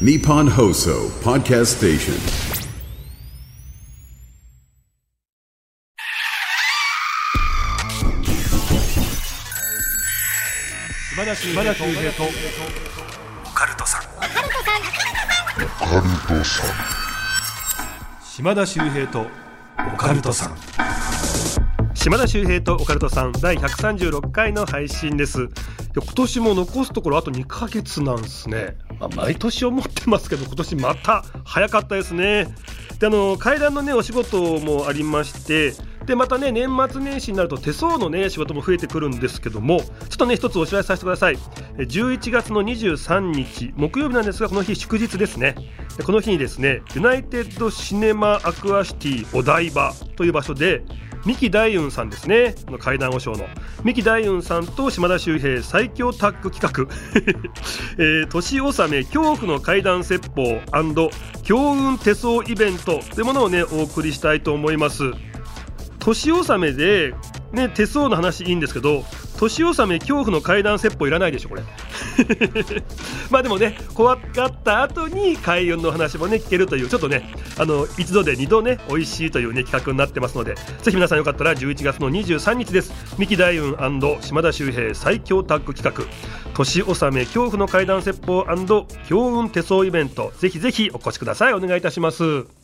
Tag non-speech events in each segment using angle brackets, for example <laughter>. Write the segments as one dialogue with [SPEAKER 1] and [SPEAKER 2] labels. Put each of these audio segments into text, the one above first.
[SPEAKER 1] Nippon Hoso Podcast Station.
[SPEAKER 2] 島田秀平と
[SPEAKER 3] オカルトさん
[SPEAKER 2] 島田秀平とオカルトさん島田秀平とオカルトさん第136回の配信ですや今年も残すところあと2ヶ月なんですね、まあ、毎年思ってますけど今年また早かったですね。であの階段のねお仕事もありましてでまたね年末年始になると手相のね仕事も増えてくるんですけどもちょっとね一つお知らせさせてください。11月の23日木曜日なんですがこの日祝日ですね。この日にですねユナイテッドシネマアクアシティお台場という場所で三木大雲さんですね。の怪談和尚の。三木大雲さんと島田秀平最強タッグ企画、<laughs> えー、年納め恐怖の怪談説法強運手相イベントというものをねお送りしたいと思います。年納めで、ね、手相の話いいんですけど年納め恐怖の階段説法いらないでしょこれ。<laughs> まあでもね怖かった後に開運の話もね聞けるというちょっとねあの一度で二度ね美味しいというね企画になってますのでぜひ皆さんよかったら11月の23日です。三木大雲島田秀平最強タッグ企画。年納め恐怖の階段説法強運手相イベント。ぜひぜひお越しください。お願いいたします。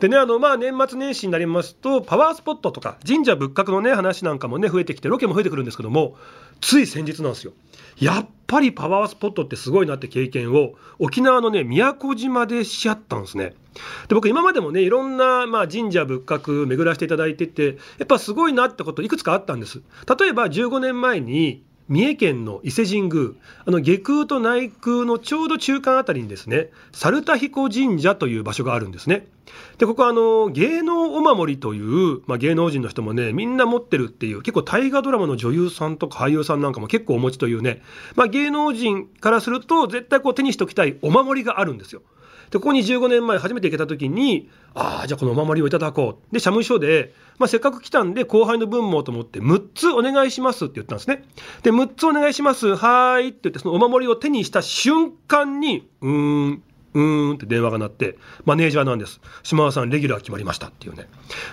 [SPEAKER 2] でねあのまあ年末年始になりますとパワースポットとか神社仏閣のね話なんかもね増えてきてロケも増えてくるんですけどもつい先日なんですよ。やっぱりパワースポットってすごいなって経験を沖縄のね宮古島でしちゃったんですね。で僕今までもねいろんな、まあ、神社仏閣巡らせていただいててやっぱすごいなってこといくつかあったんです。例えば15年前に三重県の伊勢神宮あの下空と内空のちょうど中間あたりにですね猿田彦神社という場所があるんですねでここはあの芸能お守りという、まあ、芸能人の人もねみんな持ってるっていう結構大河ドラマの女優さんとか俳優さんなんかも結構お持ちというね、まあ、芸能人からすると絶対こう手にしておきたいお守りがあるんですよ。でここに15年前初めて行けた時にああじゃあこのお守りをいただこう。で社務所で、まあ、せっかく来たんで後輩の分もと思って6つお願いしますって言ったんですね。で6つお願いします。はーいって言ってそのお守りを手にした瞬間にうーん。うーんって電話が鳴ってマネージャーなんです。島田さんレギュラー決まりましたっていうね、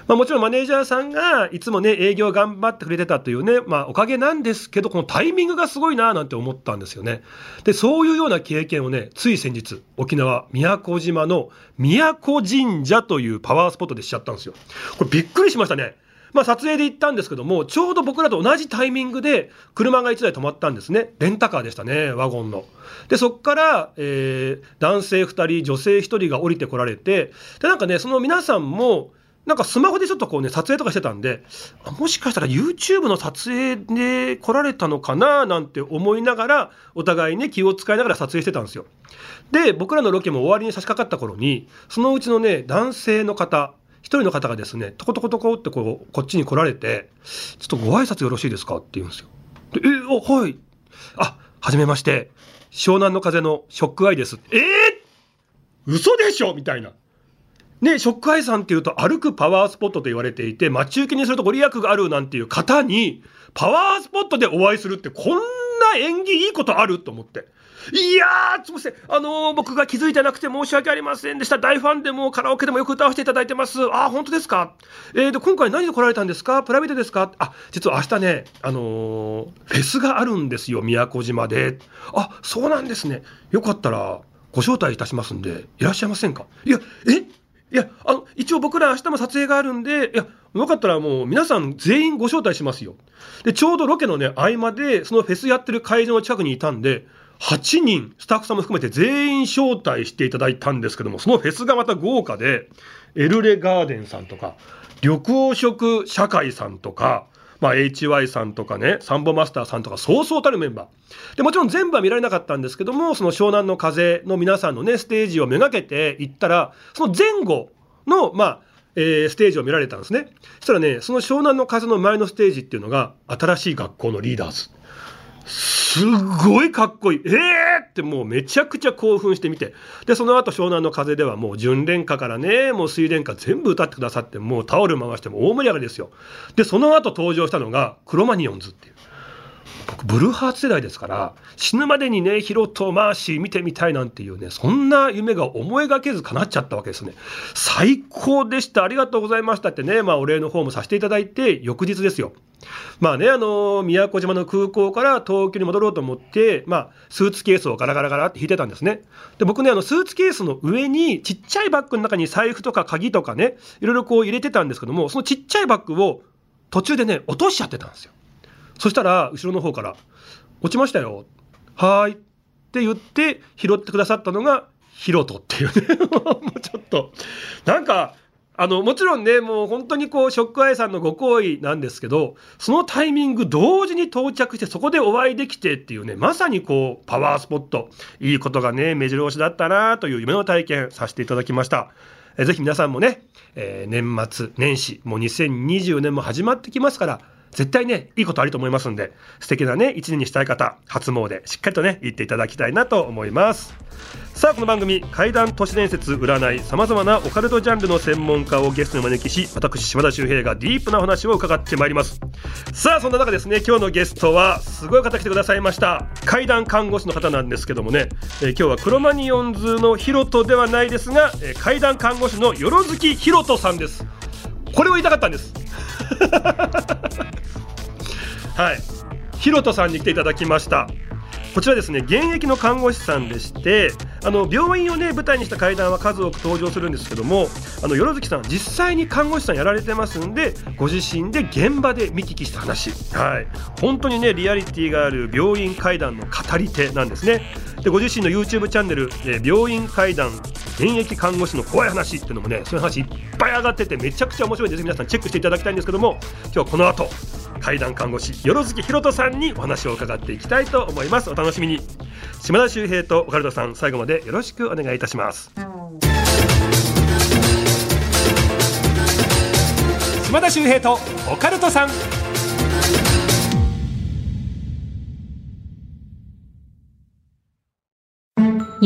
[SPEAKER 2] まあ、もちろんマネージャーさんがいつもね営業頑張ってくれてたというね、まあ、おかげなんですけどこのタイミングがすごいななんて思ったんですよね。でそういうような経験をねつい先日沖縄宮古島の宮古神社というパワースポットでしちゃったんですよ。これびっくりしましたね。まあ、撮影で行ったんですけどもちょうど僕らと同じタイミングで車が1台止まったんですねレンタカーでしたねワゴンの。でそこから、えー、男性2人女性1人が降りてこられてでなんかねその皆さんもなんかスマホでちょっとこうね撮影とかしてたんでもしかしたら YouTube の撮影で来られたのかななんて思いながらお互いね気を使いながら撮影してたんですよ。で僕らのロケも終わりに差し掛かった頃にそのうちのね男性の方一人の方がですね、トコトコトコってこう、こっちに来られて、ちょっとご挨拶よろしいですかって言うんですよ。でえあ、はい。あ、はじめまして。湘南の風のショックアイです。えー、嘘でしょみたいな。ね、ショックアイさんっていうと歩くパワースポットと言われていて、待ち受けにするとご利益があるなんていう方に、パワースポットでお会いするってこんな縁起いいことあると思って。いやー、すみません。あのー、僕が気づいてなくて申し訳ありませんでした。大ファンでもカラオケでもよく歌わせていただいてます。あ、本当ですか？えー、で、今回何で来られたんですか？プライベートですか？あ、実は明日ね、あのー、フェスがあるんですよ、宮古島で。あ、そうなんですね。よかったら、ご招待いたしますんで、いらっしゃいませんか？いや、え？いや、あの、一応僕ら明日も撮影があるんで、いや、よかったらもう皆さん全員ご招待しますよ。で、ちょうどロケのね、合間で、そのフェスやってる会場の近くにいたんで、8人、スタッフさんも含めて全員招待していただいたんですけども、そのフェスがまた豪華で、エルレガーデンさんとか、緑黄色社会さんとか、まあ、HY さんとかね、サンボマスターさんとか、そうそうたるメンバー。で、もちろん全部は見られなかったんですけども、その湘南の風の皆さんのね、ステージをめがけて行ったら、その前後の、まあ、えー、ステージを見られたんですね。そしたらね、その湘南の風の前のステージっていうのが、新しい学校のリーダーズ。すごいかっこいい。えーってもうめちゃくちゃ興奮してみて。で、その後湘南の風ではもう純恋歌からね、もう水恋歌全部歌ってくださって、もうタオル回しても大盛り上がりですよ。で、その後登場したのがクロマニオンズっていう。僕ブルーハーツ世代ですから死ぬまでにねヒロとマーシー見てみたいなんていうねそんな夢が思いがけず叶っちゃったわけですね最高でしたありがとうございましたってねまあお礼の方もさせていただいて翌日ですよまあね、あの宮古島の空港から東京に戻ろうと思って、まあ、スーツケースをガラガラガラって引いてたんですね。で、僕ね、あの、スーツケースの上に、ちっちゃいバッグの中に財布とか鍵とかね、いろいろこう入れてたんですけども、そのちっちゃいバッグを途中でね、落としちゃってたんですよ。そしたら、後ろの方から、落ちましたよ。はーい。って言って拾ってくださったのが、ヒロトっていうね <laughs> もうちょっと、なんか、あの、もちろんね、もう本当にこう、ショックアイさんのご好意なんですけど、そのタイミング同時に到着して、そこでお会いできてっていうね、まさにこう、パワースポット、いいことがね、目白押しだったなという夢の体験させていただきました。えぜひ皆さんもね、えー、年末年始、もう2020年も始まってきますから、絶対ね、いいことあると思いますんで、素敵なね、一年にしたい方、初詣、しっかりとね、行っていただきたいなと思います。さあ、この番組、怪談都市伝説占い、様々なオカルトジャンルの専門家をゲストにお招きし、私、島田秀平がディープなお話を伺ってまいります。さあ、そんな中ですね、今日のゲストは、すごい方来てくださいました。怪談看護師の方なんですけどもね、えー、今日はクロマニヨンズのヒロトではないですが、えー、怪談看護師のよろずきひろとさんです。これを言いたかったんです。はい。ヒロトさんに来ていただきました。こちらですね現役の看護師さんでしてあの病院をね舞台にした階段は数多く登場するんですけどもあのよ月さん実際に看護師さんやられてますんでご自身で現場で見聞きした話。はい。本当にねリアリティがある病院階段の語り手なんですね。でご自身の YouTube チャンネル「え病院階段現役看護師の怖い話」っていうのもねそういう話いっぱい上がっててめちゃくちゃ面白いんです。皆さんチェックしていただきたいんですけども今日はこの後怪談看護師よろずきひろとさんにお話を伺っていきたいと思います。お楽しみに。島田秀平とオカルトさん最後までよろしくお願いいたします。島田秀平とオカルトさん。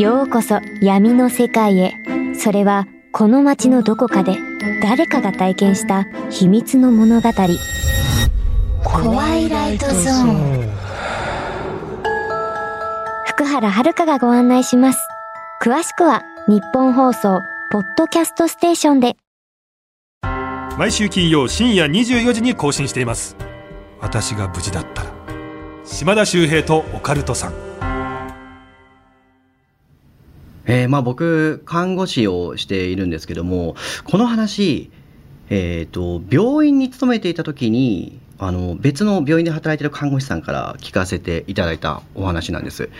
[SPEAKER 4] ようこそ闇の世界へ。それはこの街のどこかで誰かが体験した秘密の物語。怖いライトゾーン。福原遥がご案内します。詳しくは日本放送ポッドキャストステーションで。
[SPEAKER 2] 毎週金曜深夜24時に更新しています。私が無事だったら。島田秀平とオカルトさん。
[SPEAKER 5] えー、まあ僕、看護師をしているんですけども、この話、えっ、ー、と、病院に勤めていた時に、あの別の病院で働いてる看護師さんから聞かせていただいたお話なんです。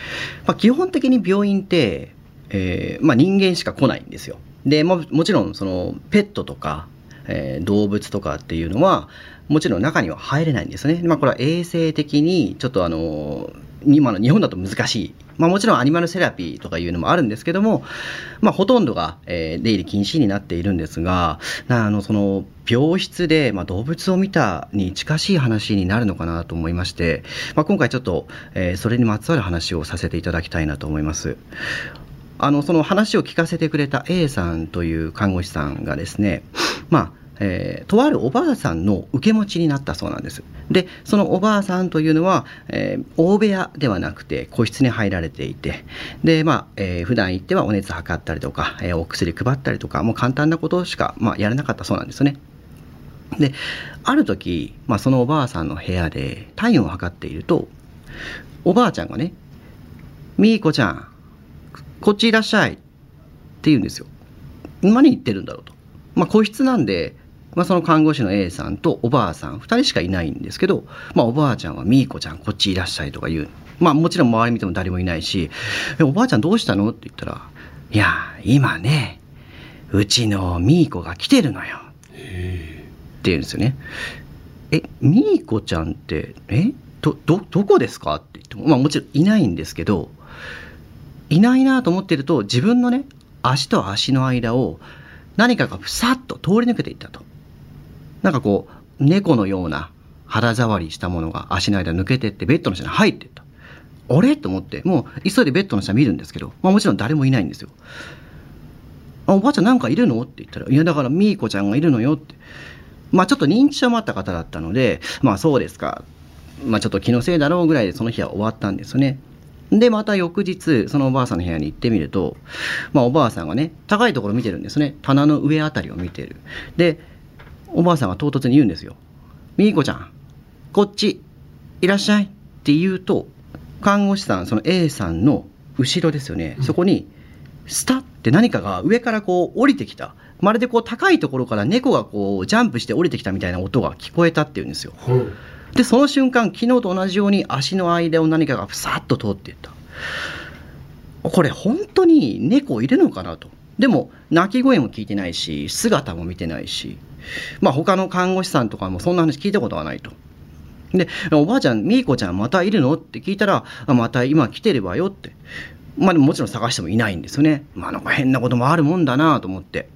[SPEAKER 5] まあ、基本的に病院って、えー、まあ、人間しか来ないんですよ。で、も、もちろんそのペットとか、えー、動物とかっていうのはもちろん中には入れないんですね。まあ、これは衛生的にちょっとあの今の日本だと難しい。まあもちろんアニマルセラピーとかいうのもあるんですけども、まあほとんどが、えー、出入り禁止になっているんですが、あのその病室で、まあ、動物を見たに近しい話になるのかなと思いまして、まあ、今回ちょっと、えー、それにまつわる話をさせていただきたいなと思います。あのその話を聞かせてくれた A さんという看護師さんがですね、まあえー、とあるおばあさんの受け持ちになったそうなんです。で、そのおばあさんというのは、えー、大部屋ではなくて個室に入られていて、で、まあ、えー、普段行ってはお熱測ったりとか、えー、お薬配ったりとか、もう簡単なことしか、まあ、やらなかったそうなんですね。で、ある時、まあ、そのおばあさんの部屋で体温を測っていると、おばあちゃんがね、みーこちゃん、こっちいらっしゃいって言うんですよ。何言ってるんだろう？と。まあ、個室なんで、まあ、その看護師の A さんとおばあさん2人しかいないんですけど、まあ、おばあちゃんは「みーこちゃんこっちいらっしゃい」とか言うまあもちろん周り見ても誰もいないし「おばあちゃんどうしたの?」って言ったら「いや今ねうちのみーこが来てるのよ」って言うんですよね。えみーこちゃんってえどどどこですか？って言っても、まあ、もちろんいないんですけどいないなと思ってると自分のね足と足の間を何かがふさっと通り抜けていったと。なんかこう、猫のような肌触りしたものが足の間抜けてってベッドの下に入っていった。あれ？と思って、もう急いでベッドの下見るんですけど、まあもちろん誰もいないんですよ。あ、おばあちゃんなんかいるの？って言ったら、いやだからみーこちゃんがいるのよって。まあちょっと認知症もあった方だったので、まあそうですか。まあ、ちょっと気のせいだろうぐらいでその日は終わったんですよね。で、また翌日、そのおばあさんの部屋に行ってみると、まあ、おばあさんがね、高いところ見てるんですね。棚の上あたりを見てる。で、おばあさんが唐突に言うんですよ。みーこちゃん、こっち、いらっしゃいって言うと、看護師さん、その A さんの後ろですよね。そこに、スタッって何かが上からこう降りてきた。まるでこう高いところから猫がこうジャンプして降りてきたみたいな音が聞こえたっていうんですよ。で、その瞬間、昨日と同じように足の間を何かがふさっと通っていった。これ本当に猫いるのかなと。でも、鳴き声も聞いてないし、姿も見てないし、まあ他の看護師さんとかもそんな話聞いたことはないと。で、おばあちゃん、みーこちゃんまたいるの？って聞いたら、また今来てるわよって。まあでももちろん探してもいないんですよね。まあなんか変なこともあるもんだなと思って。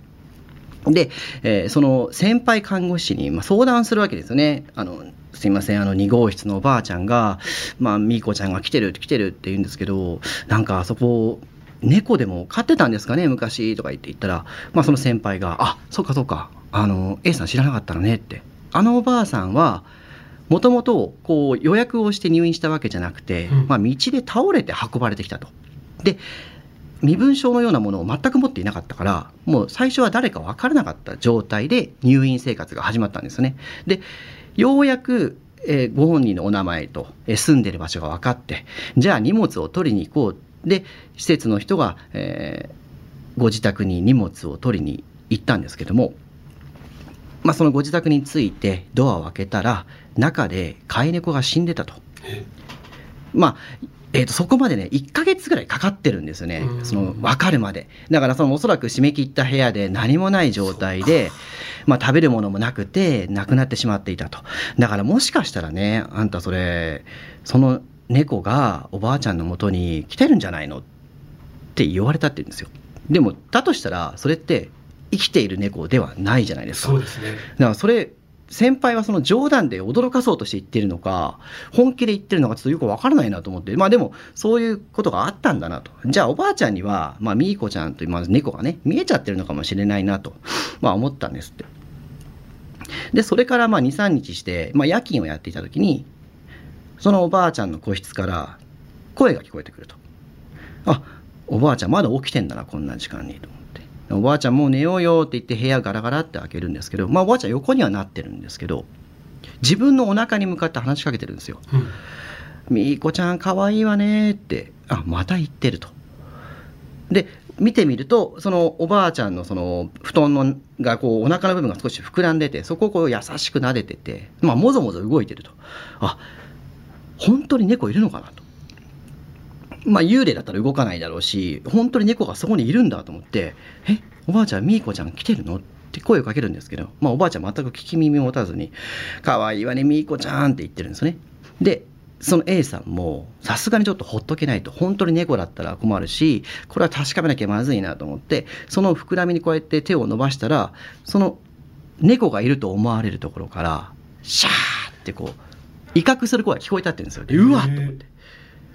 [SPEAKER 5] で、えーその先輩看護師に相談するわけですよね。あの、すいません、あの2号室のおばあちゃんが、まあ、みーこちゃんが来てる、来てるって言うんですけど、なんかあそこ、猫でも飼ってたんですかね、昔とか言って言ったら、まあその先輩が、あ、そっかそっか、あの、A さん知らなかったのねって。あのおばあさんは、もともとこう予約をして入院したわけじゃなくて、
[SPEAKER 2] うん
[SPEAKER 5] まあ、道で倒れて運ばれてきたと。で身分証のようなものを全く持っていなかったからもう最初は誰か分からなかった状態で入院生活が始まったんですよね。でようやく、えーご本人のお名前と、えー住んでる場所が分かってじゃあ荷物を取りに行こうで施設の人が、えーご自宅に荷物を取りに行ったんですけどもまあ、そのご自宅に着いてドアを開けたら中で飼い猫が死んでたと。まあえー、とそこまでね1ヶ月ぐらいかかってるんですよね。
[SPEAKER 2] うん。
[SPEAKER 5] その分かるまで。だからそのおそらく締め切った部屋で何もない状態で、まあ、食べるものもなくて亡くなってしまっていたと。だからもしかしたらねあんたそれその猫がおばあちゃんの元に来てるんじゃないの？って言われたって言うんですよ。でもだとしたらそれって生きている猫ではないじゃないですか。
[SPEAKER 2] そうですね。
[SPEAKER 5] だからそれ先輩はその冗談で驚かそうとして言ってるのか本気で言ってるのかちょっとよくわからないなと思って。まあでもそういうことがあったんだなと。じゃあおばあちゃんには、まあ、みーこちゃんというまず猫がね見えちゃってるのかもしれないなと、まあ、思ったんですって。でそれからまあ23日して、まあ、夜勤をやっていた時にそのおばあちゃんの個室から声が聞こえてくると。あおばあちゃんまだ起きてんだなこんな時間にとおばあちゃんもう寝ようよって言って部屋ガラガラって開けるんですけどまあおばあちゃん横にはなってるんですけど自分のお腹に向かって話しかけてるんですよ
[SPEAKER 2] うん
[SPEAKER 5] みーこちゃんかわいいわねって。あまた言ってると。で見てみるとそのおばあちゃんのその布団のがこうお腹の部分が少し膨らんでてそこをこう優しく撫でててまあもぞもぞ動いてると。あ本当に猫いるのかなと。まあ幽霊だったら動かないだろうし本当に猫がそこにいるんだと思って「えおばあちゃんみーこちゃん来てるの?」って声をかけるんですけど、まあ、おばあちゃん全く聞き耳持たずに「かわいいわねみーこちゃん」って言ってるんですね。でその A さんもさすがにちょっとほっとけないと本当に猫だったら困るしこれは確かめなきゃまずいなと思ってその膨らみにこうやって手を伸ばしたらその猫がいると思われるところからシャーってこう威嚇する声が聞こえたって言うんですよ。でうわっと思って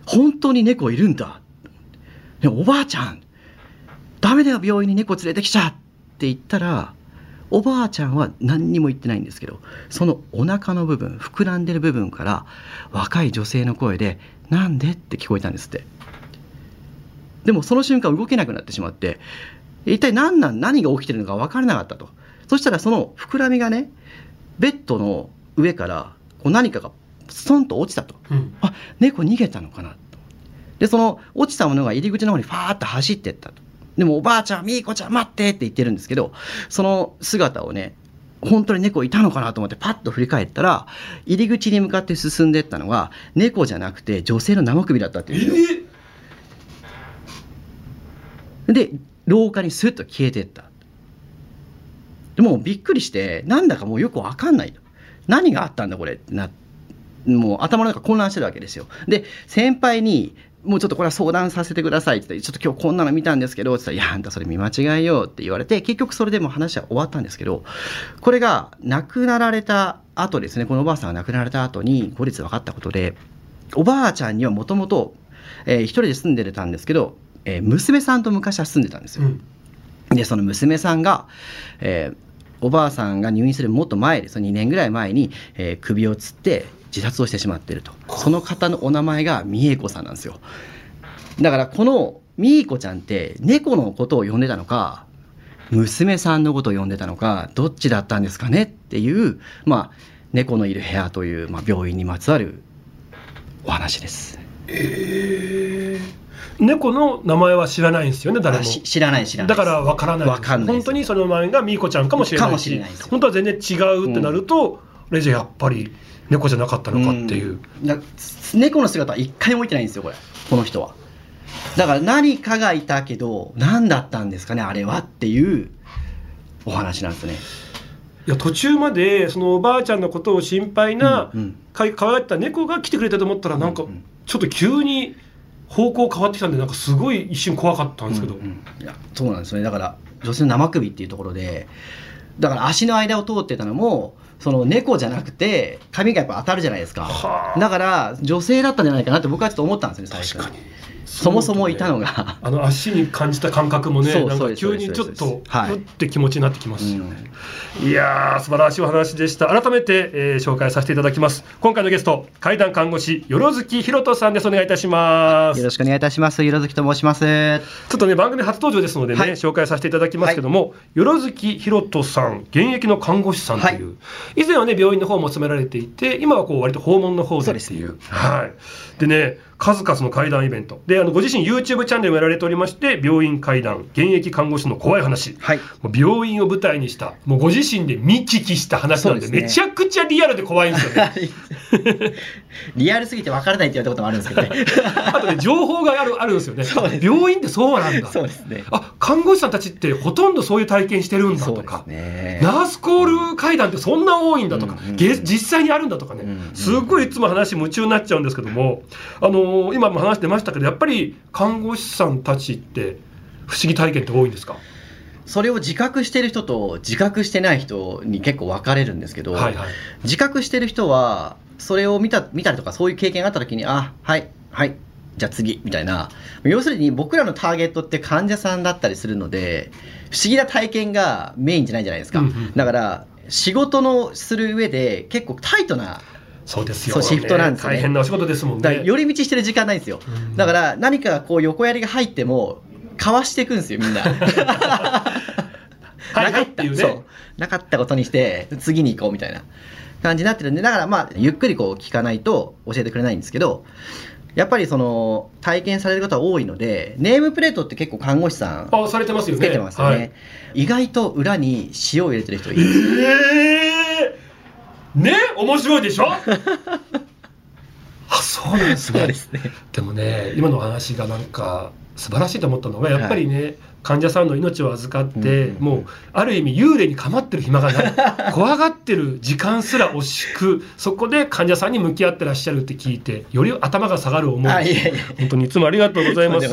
[SPEAKER 5] 本当に猫いるんだ。でおばあちゃん。ダメだよ病院に猫連れてきちゃって言ったらおばあちゃんは何にも言ってないんですけどそのお腹の部分膨らんでる部分から若い女性の声で「なんで?」って聞こえたんですって。でもその瞬間動けなくなってしまって一体何なん何が起きてるのか分からなかったと。そしたらその膨らみがねベッドの上からこう何かがストンと落ちたと。
[SPEAKER 2] うん。
[SPEAKER 5] あ猫逃げたのかなと。でその落ちたものが入り口の方にファーッと走ってったと。でもおばあちゃんみーこちゃん待ってって言ってるんですけどその姿をね本当に猫いたのかなと思ってパッと振り返ったら入り口に向かって進んでったのが猫じゃなくて女性の生首だったっていう。んで廊下にスッと消えてった。でもうびっくりしてなんだかもうよくわかんないと。何があったんだこれってなもう頭の中混乱してるわけですよ。で先輩にもうちょっとこれは相談させてくださいって言ってちょっと今日こんなの見たんですけどって言ったら「いやあんたそれ見間違いよ」って言われて結局それでもう話は終わったんですけどこれが亡くなられた後ですねこのおばあさんが亡くなられた後に後日分かったことでおばあちゃんにはもともと一人で住んでたんですけど、えー娘さんと昔は住んでたんですよ。
[SPEAKER 2] うん。
[SPEAKER 5] でその娘さんが、えーおばあさんが入院するもっと前です。2年ぐらい前に、えー首をつって自殺をしてしまっていると。その方のお名前が美恵子さんなんですよ。だからこの美恵子ちゃんって猫のことを呼んでたのか娘さんのことを呼んでたのかどっちだったんですかねっていうまあ猫のいる部屋という、まあ、病院にまつわるお話です。
[SPEAKER 2] 猫の名前は知らないんですよね誰も。
[SPEAKER 5] 知らない知らない
[SPEAKER 2] だからわからない
[SPEAKER 5] わかんない
[SPEAKER 2] 本当にその名前がみーこちゃんかもしれない
[SPEAKER 5] かもしれない
[SPEAKER 2] 本当は全然違うってなると、あれじゃやっぱり猫じゃなかったのかっていう、
[SPEAKER 5] ん。だ猫の姿は一回も見てないんですよこれ。この人は。だから何かがいたけど何だったんですかねあれはっていうお話なんですね。
[SPEAKER 2] いや途中までそのおばあちゃんのことを心配な、
[SPEAKER 5] うんうん。
[SPEAKER 2] かい可愛がった猫が来てくれたと思ったらなんか
[SPEAKER 5] うん。うん
[SPEAKER 2] ちょっと急に方向変わってきたんでなんかすごい一瞬怖かったんですけど、
[SPEAKER 5] うんうん。いやそうなんですよね。だから女性の生首っていうところでだから足の間を通ってたのもその猫じゃなくて髪がやっぱ当たるじゃないですか。
[SPEAKER 2] はあ。
[SPEAKER 5] だから女性だったんじゃないかなって僕はちょっと思ったんですよね最初。
[SPEAKER 2] 確かに
[SPEAKER 5] そもそもいたのが。
[SPEAKER 2] あの足に感じた感覚もねなんか急にちょっと
[SPEAKER 5] そうです。はい。う
[SPEAKER 2] って気持ちになってきます。よね、
[SPEAKER 5] うん。
[SPEAKER 2] いやー素晴らしいお話でした。改めて、えー紹介させていただきます。今回のゲスト怪談看護師よろずきひろとさんです。お願いいたします。
[SPEAKER 5] よろしくお願いいたします。よろずきと申します。
[SPEAKER 2] ちょっとね番組初登場ですのでね、
[SPEAKER 5] はい。
[SPEAKER 2] 紹介させていただきますけども、よろずきひろとさん現役の看護師さんという、以前はね病院の方も勤められていて今はこう割と訪問の方でっていう。はい。でね数々の怪談イベント。であのご自身 YouTube チャンネルもやられておりまして病院怪談現役看護師の怖い話、
[SPEAKER 5] はい。
[SPEAKER 2] もう病院を舞台にしたもうご自身で見聞きした話なんで
[SPEAKER 5] ね。
[SPEAKER 2] めちゃくちゃリアルで怖いんですよね。<laughs>
[SPEAKER 5] リアルすぎて分からないって言われたこともあるんですけどね。<laughs>
[SPEAKER 2] あとね情報があるあるんですよね。
[SPEAKER 5] そうです。
[SPEAKER 2] 病院ってそうなんだ。
[SPEAKER 5] そうですね。
[SPEAKER 2] あ看護師さんたちってほとんどそういう体験してるんだとか、
[SPEAKER 5] ね。
[SPEAKER 2] ナースコール会談ってそんな多いんだとか、
[SPEAKER 5] うんうん
[SPEAKER 2] げ実際にあるんだとかね、
[SPEAKER 5] うんうん
[SPEAKER 2] すっごいいつも話夢中になっちゃうんですけども、あのー今も話してましたけどやっぱり看護師さんたちって不思議体験って多いんですか？
[SPEAKER 5] それを自覚してる人と自覚してない人に結構分かれるんですけど、
[SPEAKER 2] はいはい。
[SPEAKER 5] 自覚してる人はそれを見た見たりとかそういう経験があった時にあはいはいじゃあ次みたいな。要するに僕らのターゲットって患者さんだったりするので不思議な体験がメインじゃないじゃないですか、
[SPEAKER 2] うんうん。
[SPEAKER 5] だから仕事のする上で結構タイトな
[SPEAKER 2] そうですよ。
[SPEAKER 5] シフトなんですね。
[SPEAKER 2] 大変なお仕事ですもんね。
[SPEAKER 5] 寄り道してる時間ないんですよ、
[SPEAKER 2] うん。
[SPEAKER 5] だから何かこう横やりが入ってもかわしていくんですよみんな。
[SPEAKER 2] はいはいってい
[SPEAKER 5] なかったことにして次に行こうみたいな。感じになってるんでだからまあゆっくりこう聞かないと教えてくれないんですけどやっぱりその体験される方多いのでネームプレートって結構看護師さん
[SPEAKER 2] あされてますよね。
[SPEAKER 5] つけてますよね、
[SPEAKER 2] はい。
[SPEAKER 5] 意外と裏に塩を入れてる人い
[SPEAKER 2] え
[SPEAKER 5] る
[SPEAKER 2] ー、ね面白いでしょ？<laughs> あそうなんですね。
[SPEAKER 5] ですね。
[SPEAKER 2] でもね今のお話がなんか素晴らしいと思ったのがやっぱりね、患者さんの命を預かって、
[SPEAKER 5] うん
[SPEAKER 2] もうある意味幽霊に構ってる暇がない。<laughs> 怖がってる時間すら惜しくそこで患者さんに向き合ってらっしゃるって聞いてより頭が下がる思い。
[SPEAKER 5] あいやいや。
[SPEAKER 2] 本当にいつもありがとうございます。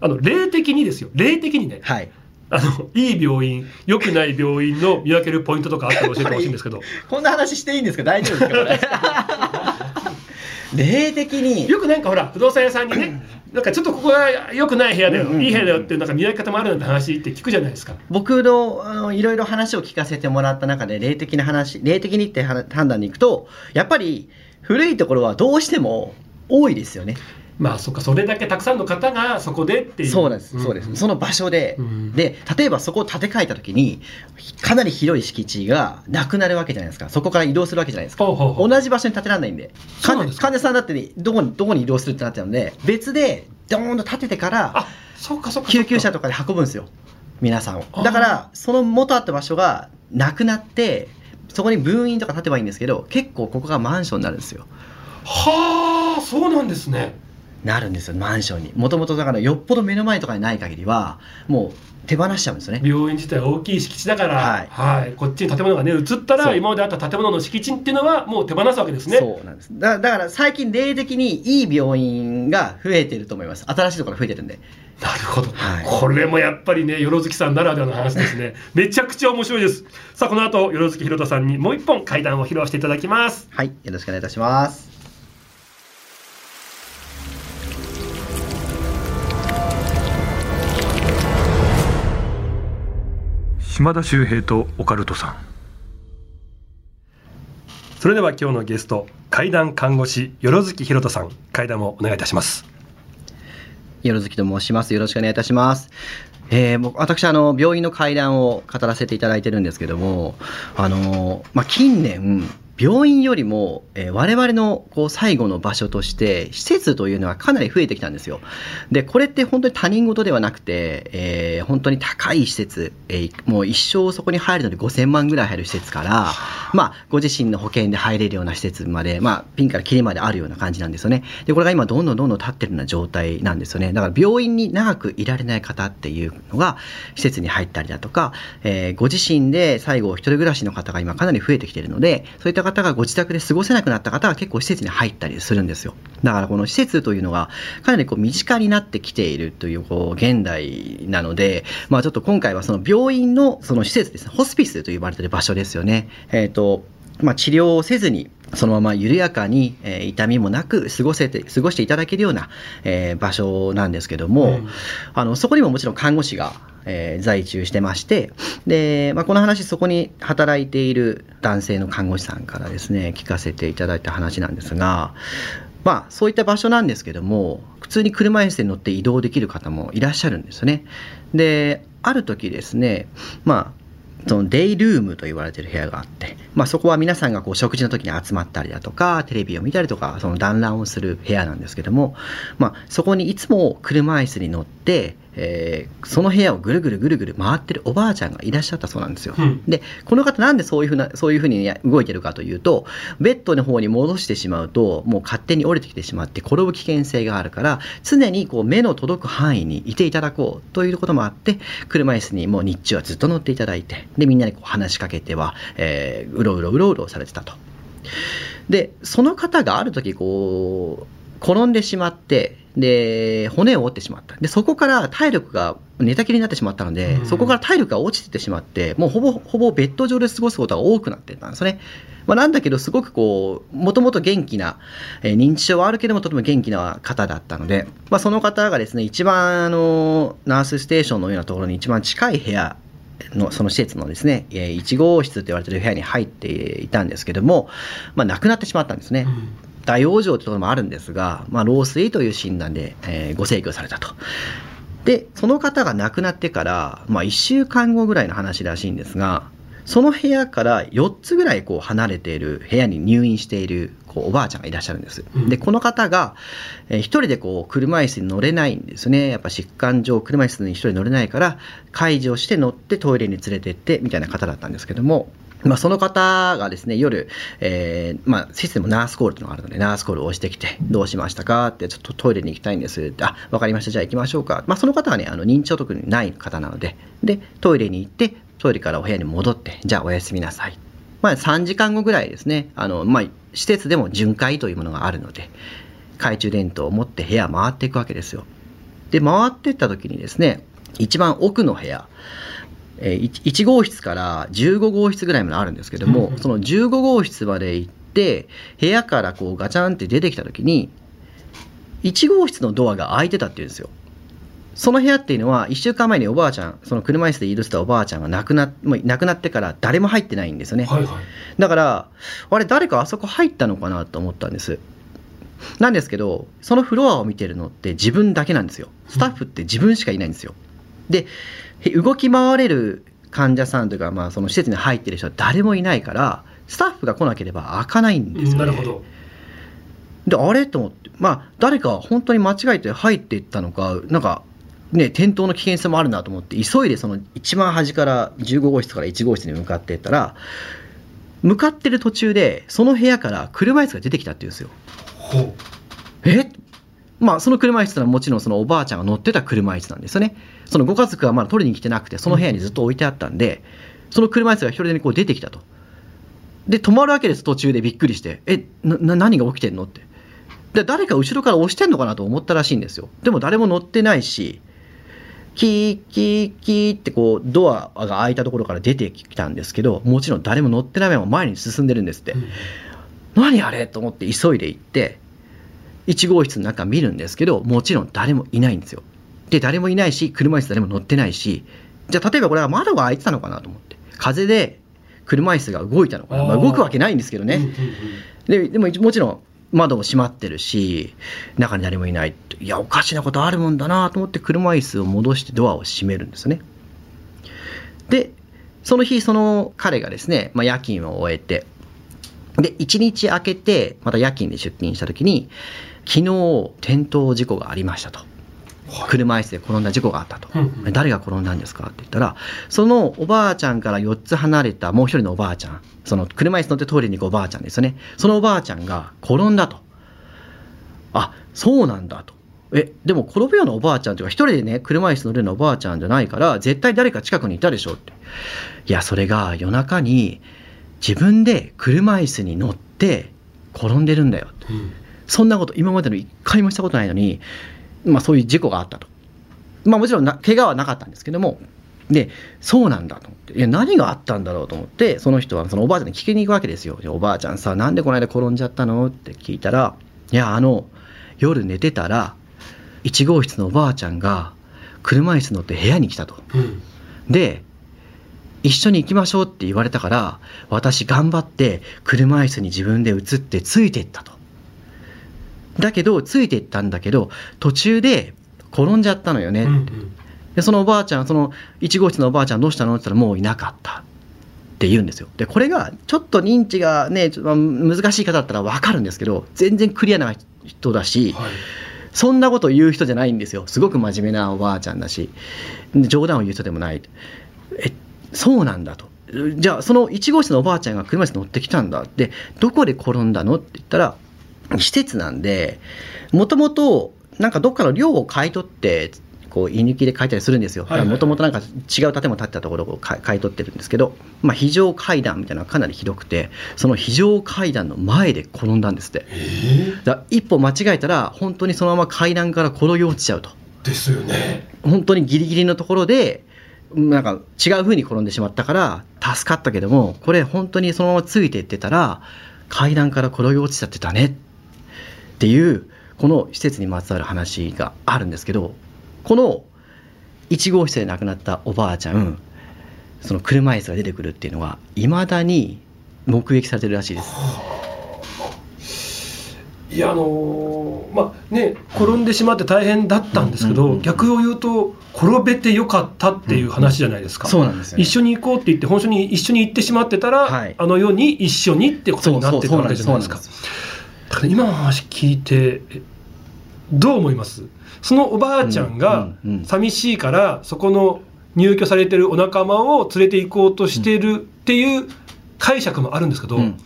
[SPEAKER 2] あの霊的にですよ。霊的にね。
[SPEAKER 5] はい
[SPEAKER 2] あのいい病院良くない病院の見分けるポイントとかあったら教えてほしいんですけど。
[SPEAKER 5] こんな話していいんですか？大丈夫ですか <laughs> 霊的に。
[SPEAKER 2] よくなんかほら不動産屋さんにねなんかちょっとここが良くない部屋だよ、いい部屋だよっていうなんか見分け方もあるなんて話って聞くじゃないですか。
[SPEAKER 5] 僕のあのいろいろ話を聞かせてもらった中で霊的な話霊的にっては判断に行くとやっぱり古いところはどうしても多いですよね
[SPEAKER 2] まあそっかそれだけたくさんの方がそこでっていう。
[SPEAKER 5] そうなんです、そうです。その場所で、
[SPEAKER 2] うん。
[SPEAKER 5] で例えばそこを建て替えた時にかなり広い敷地がなくなるわけじゃないですか。そこから移動するわけじゃないですか。同じ場所に建てられないんで。患者さんだってねどこにどこに移動するってなってるので別でドーンと建ててから
[SPEAKER 2] あそうかそうか
[SPEAKER 5] 救急車
[SPEAKER 2] と
[SPEAKER 5] とかで運ぶんですよ。皆さんを。だからその元あった場所がなくなってそこに分院とか建てばいいんですけど結構ここがマンションになるんですよ。
[SPEAKER 2] はあそうなんですね
[SPEAKER 5] なるんですよマンションに。もともとだからよっぽど目の前とかにない限りはもう手放しちゃうんですよね。
[SPEAKER 2] 病院自体は大きい敷地だから、
[SPEAKER 5] はい。
[SPEAKER 2] はい。こっちに建物がね移ったら今まであった建物の敷地っていうのはもう手放すわけですね。
[SPEAKER 5] そうなんです。だだから最近例的にいい病院が増えてると思います。新しいところが増えてるんで。
[SPEAKER 2] なるほど、
[SPEAKER 5] はい。
[SPEAKER 2] これもやっぱりねよろずきさんならではの話ですね。<laughs> めちゃくちゃ面白いです。さあこの後よろずきひろたさんにもう一本怪談を披露していただきます。
[SPEAKER 5] はい。よろしくお願いいたします
[SPEAKER 3] 島田秀平とオカルトさん
[SPEAKER 2] それでは今日のゲスト怪談看護師よろずきひろとさん怪談をお願いいたします
[SPEAKER 5] よろずきと申します。よろしくお願いいたします。えー、僕私あの病院の階段を語らせていただいてるんですけどもあの、まあ、近年病院よりも、えー我々のこう最後の場所として施設というのはかなり増えてきたんですよ。でこれって本当に他人事ではなくて、えー本当に高い施設、えーもう一生そこに入るのに5000万ぐらい入る施設から、まあ、ご自身の保険で入れるような施設まで、まあ、ピンからキリまであるような感じなんですよね。でこれが今どんどんどんどん立ってるような状態なんですよね。だから病院に長くいられない方っていうのが施設に入ったりだとか、えご自身で最後一人暮らしの方が今かなり増えてきているのでそういった方がご自宅で過ごせなくなった方は結構施設に入ったりするんですよだからこの施設というのがかなりこう身近になってきているというこう現代なので、まあ、ちょっと今回はその病院のその施設ですねホスピスと呼ばれている場所ですよね。えーとまあ、治療をせずにそのまま緩やかに、えー痛みもなく過ごせて過ごしていただけるような、えー場所なんですけども、
[SPEAKER 2] うん
[SPEAKER 5] あのそこにももちろん看護師が、えー在中してましてで、まあ、この話そこに働いている男性の看護師さんからですね聞かせていただいた話なんですが、まあ、そういった場所なんですけども普通に車椅子に乗って移動できる方もいらっしゃるんですよね。である時ですねまあそのデイルームと言われてる部屋があって、まあ、そこは皆さんがこう食事の時に集まったりだとかテレビを見たりとかその団らんをする部屋なんですけども、まあ、そこにいつも車椅子に乗って、えーその部屋をぐるぐるぐるぐる回ってるおばあちゃんがいらっしゃったそうなんですよ。
[SPEAKER 2] うん
[SPEAKER 5] でこの方なんでそういうふうなそういうふうに動いてるかというとベッドの方に戻してしまうともう勝手に降りてきてしまって転ぶ危険性があるから常にこう目の届く範囲にいていただこうということもあって車椅子にもう日中はずっと乗っていただいてでみんなにこう話しかけては、えーうろうろうろうろされてたと。でその方がある時こう転んでしまってで骨を折ってしまったでそこから体力が寝たきりになってしまったので、
[SPEAKER 2] うん
[SPEAKER 5] そこから体力が落ちてしまってもうほぼほぼベッド上で過ごすことが多くなってたんですね。まあ、なんだけどすごくこうもともと元気な、えー認知症はあるけどもとても元気な方だったので、まあ、その方がですね一番あのナースステーションのようなところに一番近い部屋のその施設のですねえー1号室と言われている部屋に入っていたんですけども、まあ、亡くなってしまったんですね。大往生というところもあるんですが、まあ、老衰という診断で、えーご制御されたと。で、その方が亡くなってから、まあ、1週間後ぐらいの話らしいんですが、その部屋から4つぐらいこう離れている部屋に入院しているこうおばあちゃんがいらっしゃるんです。
[SPEAKER 2] うん
[SPEAKER 5] で、この方が、えー一人でこう車椅子に乗れないんですね。やっぱ疾患上車椅子に一人乗れないから、介助をして乗ってトイレに連れてってみたいな方だったんですけども、まあ、その方がですね、夜、えーまあ、施設でもナースコールというのがあるので、ナースコールを押してきて、どうしましたかって、ちょっとトイレに行きたいんですって、あ、わかりました、じゃあ行きましょうか。まあ、その方はね、あの認知症特にない方なので、で、トイレに行って、トイレからお部屋に戻って、じゃあおやすみなさい。まあ、3時間後ぐらいですね、あの、まあ、施設でも巡回というものがあるので、懐中電灯を持って部屋回っていくわけですよ。で、回っていった時にですね、一番奥の部屋、えー、1号室から15号室ぐらいまであるんですけども、その15号室まで行って部屋からこうガチャンって出てきた時に1号室のドアが開いてたっていうんですよ。その部屋っていうのは1週間前におばあちゃんその車椅子でいるしたおばあちゃんが亡くなもう亡くなってから誰も入ってないんですよね、
[SPEAKER 2] はいはい。
[SPEAKER 5] だからあれ誰かあそこ入ったのかなと思ったんです。なんですけどそのフロアを見てるのって自分だけなんですよ。スタッフって自分しかいないんですよ。で動き回れる患者さんというか、まあ、その施設に入ってる人は誰もいないからスタッフが来なければ開かないんですよ、ね、
[SPEAKER 2] なるほど。
[SPEAKER 5] であれ？と思ってまあ誰か本当に間違えて入っていったのかなんかね転倒の危険性もあるなと思って急いでその一番端から15号室から1号室に向かっていったら向かってる途中でその部屋から車椅子が出てきたって言うんですよ。
[SPEAKER 2] ほう。
[SPEAKER 5] え？まあその車椅子はもちろんそのおばあちゃんが乗ってた車椅子なんですよね。そのご家族はまだ取りに来てなくてその部屋にずっと置いてあったんで、その車椅子が一人でこう出てきたと。で止まるわけです途中でびっくりしてえなな何が起きてんの？って。で誰か後ろから押してんのかなと思ったらしいんですよ。でも誰も乗ってないしキーキーキーってこうドアが開いたところから出てきたんですけどもちろん誰も乗ってないまま前に進んでるんですって、何あれ？と思って急いで行って1号室の中見るんですけどもちろん誰もいないんですよ。で誰もいないし車椅子誰も乗ってないしじゃあ例えばこれは窓が開いてたのかなと思って。風で車椅子が動いたのかな、まあ、動くわけないんですけどね、ででももちろん窓も閉まってるし中に誰もいない。いやおかしなことあるもんだなと思って車椅子を戻してドアを閉めるんですね。でその日その彼がですね、まあ、夜勤を終えてで1日明けてまた夜勤で出勤した時に昨日転倒事故がありましたと。車椅子で転んだ事故があったと、
[SPEAKER 2] うんうん。
[SPEAKER 5] 誰が転んだんですかって言ったらそのおばあちゃんから4つ離れたもう一人のおばあちゃんその車椅子乗ってトイレに行くおばあちゃんですよね。そのおばあちゃんが転んだと。あそうなんだと。えでも転ぶようなおばあちゃんというか一人でね車椅子乗れるようなおばあちゃんじゃないから絶対誰か近くにいたでしょって。いやそれが夜中に自分で車椅子に乗って転んでるんだよ。
[SPEAKER 2] うん。
[SPEAKER 5] そんなこと今までの一回もしたことないのに、まあ、そういう事故があったと。まあ、もちろんな怪我はなかったんですけどもでそうなんだと思っていや何があったんだろうと思ってその人はそのおばあちゃんに聞きに行くわけですよ。でおばあちゃんさなんでこの間転んじゃったのって聞いたらいやあの夜寝てたら1号室のおばあちゃんが車椅子乗って部屋に来たと。
[SPEAKER 2] うん。
[SPEAKER 5] で一緒に行きましょうって言われたから私頑張って車椅子に自分で移ってついていったと。だけどついていったんだけど途中で転んじゃったのよね、
[SPEAKER 2] うんうん。
[SPEAKER 5] でそのおばあちゃんその1号室のおばあちゃんどうしたのって言ったらもういなかった。って言うんですよ。でこれがちょっと認知がねちょっとまあ難しい方だったら分かるんですけど全然クリアな人だし、
[SPEAKER 2] はい。
[SPEAKER 5] そんなこと言う人じゃないんですよ。すごく真面目なおばあちゃんだし、で冗談を言う人でもない。え、そうなんだと。じゃあ、その1号室のおばあちゃんが車椅子乗ってきたんだって、どこで転んだのって言ったら、施設なんで、もともと、なんかどっかの寮を買い取って、こう、居抜きで書いたりするんですよ。もともとなんか違う建物建ってたところを買い取ってるんですけど、まあ、非常階段みたいなのがかなりひどくて、その非常階段の前で転んだんですって。
[SPEAKER 2] え
[SPEAKER 5] だ一歩間違えたら本当にそのまま階段から転げ落ちちゃうと
[SPEAKER 2] ーですよね
[SPEAKER 5] 本当にギリギリのところでなんか違う風に転んでしまったから助かったけどもこれ本当にそのままついていってたら階段から転げ落ちちゃってたねっていうこの施設にまつわる話があるんですけどこの1号室で亡くなったおばあちゃんその車椅子が出てくるっていうのはいまだに目撃されてるらしいです。
[SPEAKER 2] いやあのーまあね転んでしまって大変だったんですけど、
[SPEAKER 5] うんうんうん
[SPEAKER 2] 逆を言うと転べてよかったっていう話じゃないですか、
[SPEAKER 5] そうなんですよね。
[SPEAKER 2] 一緒に行こうって言って本当に一緒に行ってしまってたら、
[SPEAKER 5] はい。
[SPEAKER 2] あの世に一緒にってことになってたわけじゃないですか。だから今の話聞いてえどう思います？そのおばあちゃんが
[SPEAKER 5] うんうんうん。
[SPEAKER 2] 寂しいからそこの入居されてるお仲間を連れて行こうとしてるっていう解釈もあるんですけど、
[SPEAKER 5] うんうん。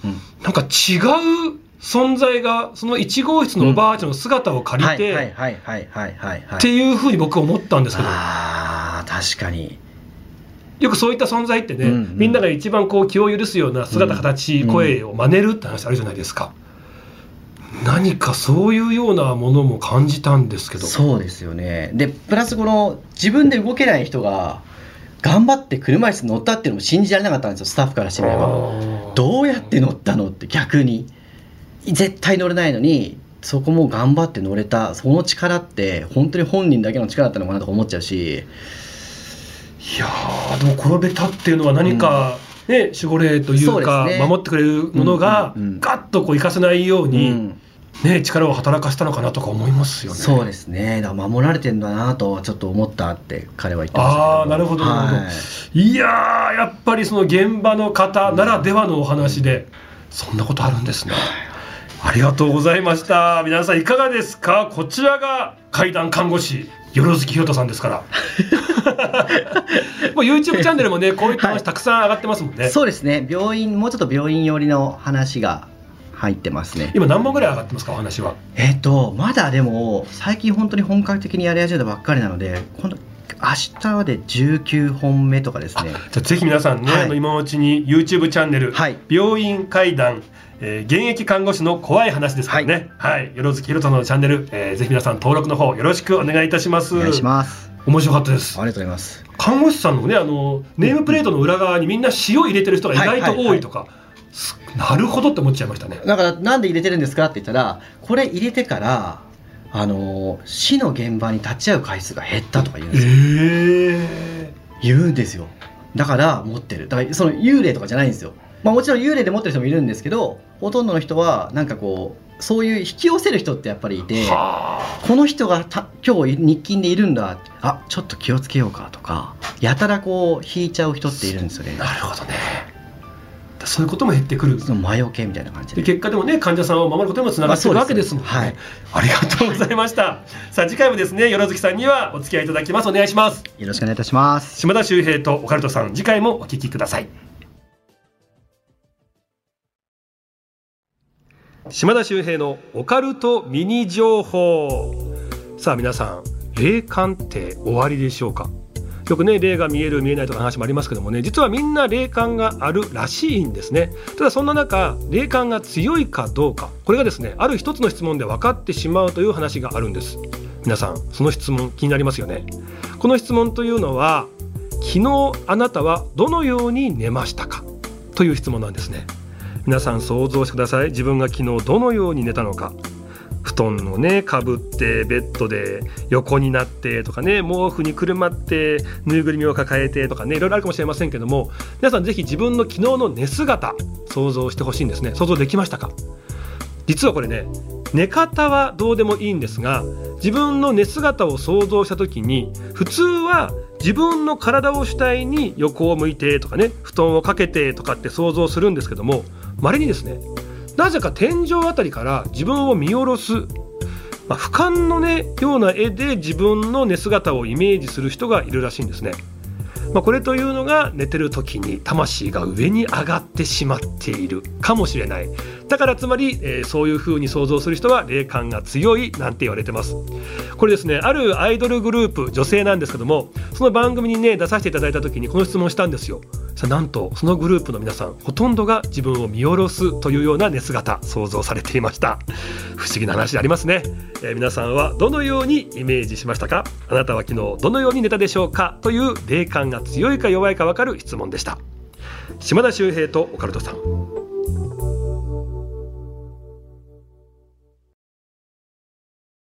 [SPEAKER 2] なんか違う存在がその1号室のおばあちゃんの姿を借りて、
[SPEAKER 5] はいはいはいはいはいはい。
[SPEAKER 2] っていうふうに僕は思ったんですけど。
[SPEAKER 5] ああ確かに。
[SPEAKER 2] よくそういった存在ってね、
[SPEAKER 5] うんうん。
[SPEAKER 2] みんなが一番こう気を許すような姿形、
[SPEAKER 5] うん
[SPEAKER 2] 声を真似るって話あるじゃないですか。何かそういうようなものも感じたんですけど。
[SPEAKER 5] そうですよね。でプラスこの自分で動けない人が頑張って車椅子に乗ったっていうのも信じられなかったんですよスタッフからしてみれば。どうやって乗ったのって逆に絶対乗れないのにそこも頑張って乗れた。その力って本当に本人だけの力だったのかなとか思っちゃうし。
[SPEAKER 2] いやーでも転べたっていうのは何か、ね、守護霊というか
[SPEAKER 5] ね。
[SPEAKER 2] 守ってくれるものが
[SPEAKER 5] うんうんうん。
[SPEAKER 2] ガッとこう生かせないように、
[SPEAKER 5] うん。
[SPEAKER 2] ね、力を働かせたのかなとか思いますよね。
[SPEAKER 5] そうですね。だ守られてんだなとはちょっと思ったって彼は言ってました
[SPEAKER 2] ああなるほどなるほど、
[SPEAKER 5] はい。
[SPEAKER 2] い、やーやっぱりその現場の方ならではのお話で、そんなことあるんですね。ありがとうございました。皆さんいかがですか？こちらが階段看護師、よろずきひろとさんですから。<laughs> もう YouTube チャンネルもね、こういった話たくさん上がってますもんね。
[SPEAKER 5] そうですね病院もうちょっと病院寄りの話が入ってますね
[SPEAKER 2] 今何本ぐらい上がってますか？お話は。
[SPEAKER 5] えっ、とまだでも最近本当に本格的にやり始めたばっかりなので今度明日で19本目とかですね。
[SPEAKER 2] じゃあぜひ皆さんね、
[SPEAKER 5] はい。
[SPEAKER 2] あの今のうちに YouTube チャンネル、
[SPEAKER 5] はい。
[SPEAKER 2] 病院会談、えー現役看護師の怖い話ですからね、はい、よろずきひろとのチャンネル、えーぜひ皆さん登録の方よろしくお願いいたします。
[SPEAKER 5] お願いします。
[SPEAKER 2] 面白かったです。
[SPEAKER 5] あ。りがとうございます。
[SPEAKER 2] 看護師さんのね、あのネームプレートの裏側にみんな塩入れてる人が意外と多いとか、すなるほどって思っちゃいましたね。
[SPEAKER 5] だからなんで入れてるんですかって言ったらこれ入れてからあの死の現場に立ち会う回数が減ったとか言うんですよ、
[SPEAKER 2] え
[SPEAKER 5] 言うんですよ。だから持ってる。だからその幽霊とかじゃないんですよ。まあもちろん幽霊で持ってる人もいるんですけどほとんどの人はなんかこうそういう引き寄せる人ってやっぱりいてこの人がた今日日勤でいるんだ。あちょっと気をつけようかとかやたらこう引いちゃう人っているんですよね。
[SPEAKER 2] なるほどねそういうことも減ってくる。
[SPEAKER 5] その魔除けみたいな感じ
[SPEAKER 2] で。
[SPEAKER 5] で
[SPEAKER 2] 結果でもね患者さんを守ることにもつながってるわけですもんね、
[SPEAKER 5] まあそうです。
[SPEAKER 2] ありがとうございました。さあ次回もですねよろずきさんにはお付き合いいただきます。お願いします。
[SPEAKER 5] よろしくお願いいたします。
[SPEAKER 2] 島田秀平とオカルトさん次回もお聞きください。島田秀平のオカルトミニ情報。さあ皆さん霊感って終わりでしょうか？よくね霊が見える見えないとか話もありますけどもね実はみんな霊感があるらしいんですね。ただそんな中霊感が強いかどうかこれがですねある一つの質問で分かってしまうという話があるんです。皆さんその質問気になりますよね。この質問というのは昨日あなたはどのように寝ましたか？という質問なんですね。皆さん想像してください。自分が昨日どのように寝たのか。布団のねかぶってベッドで横になってとかね毛布にくるまってぬいぐるみを抱えてとかねいろいろあるかもしれませんけども皆さんぜひ自分の昨日の寝姿想像してほしいんですね。想像できましたか？実はこれね寝方はどうでもいいんですが自分の寝姿を想像した時に普通は自分の体を主体に横を向いてとかね布団をかけてとかって想像するんですけども稀にですねなぜか天井あたりから自分を見下ろす、まあ、俯瞰の、ね、ような絵で自分の寝姿をイメージする人がいるらしいんですね。まあ、これというのが寝てる時に魂が上に上がってしまっているかもしれないだからつまり、えーそういう風に想像する人は霊感が強いなんて言われてます。これですねあるアイドルグループ女性なんですけどもその番組にね出させていただいた時にこの質問したんですよ。さなんとそのグループの皆さんほとんどが自分を見下ろすというような寝姿想像されていました。不思議な話でありますね、えー皆さんはどのようにイメージしましたか？あなたは昨日どのように寝たでしょうか？という霊感が強いか弱いか分かる質問でした。島田秀平とオカルトさん。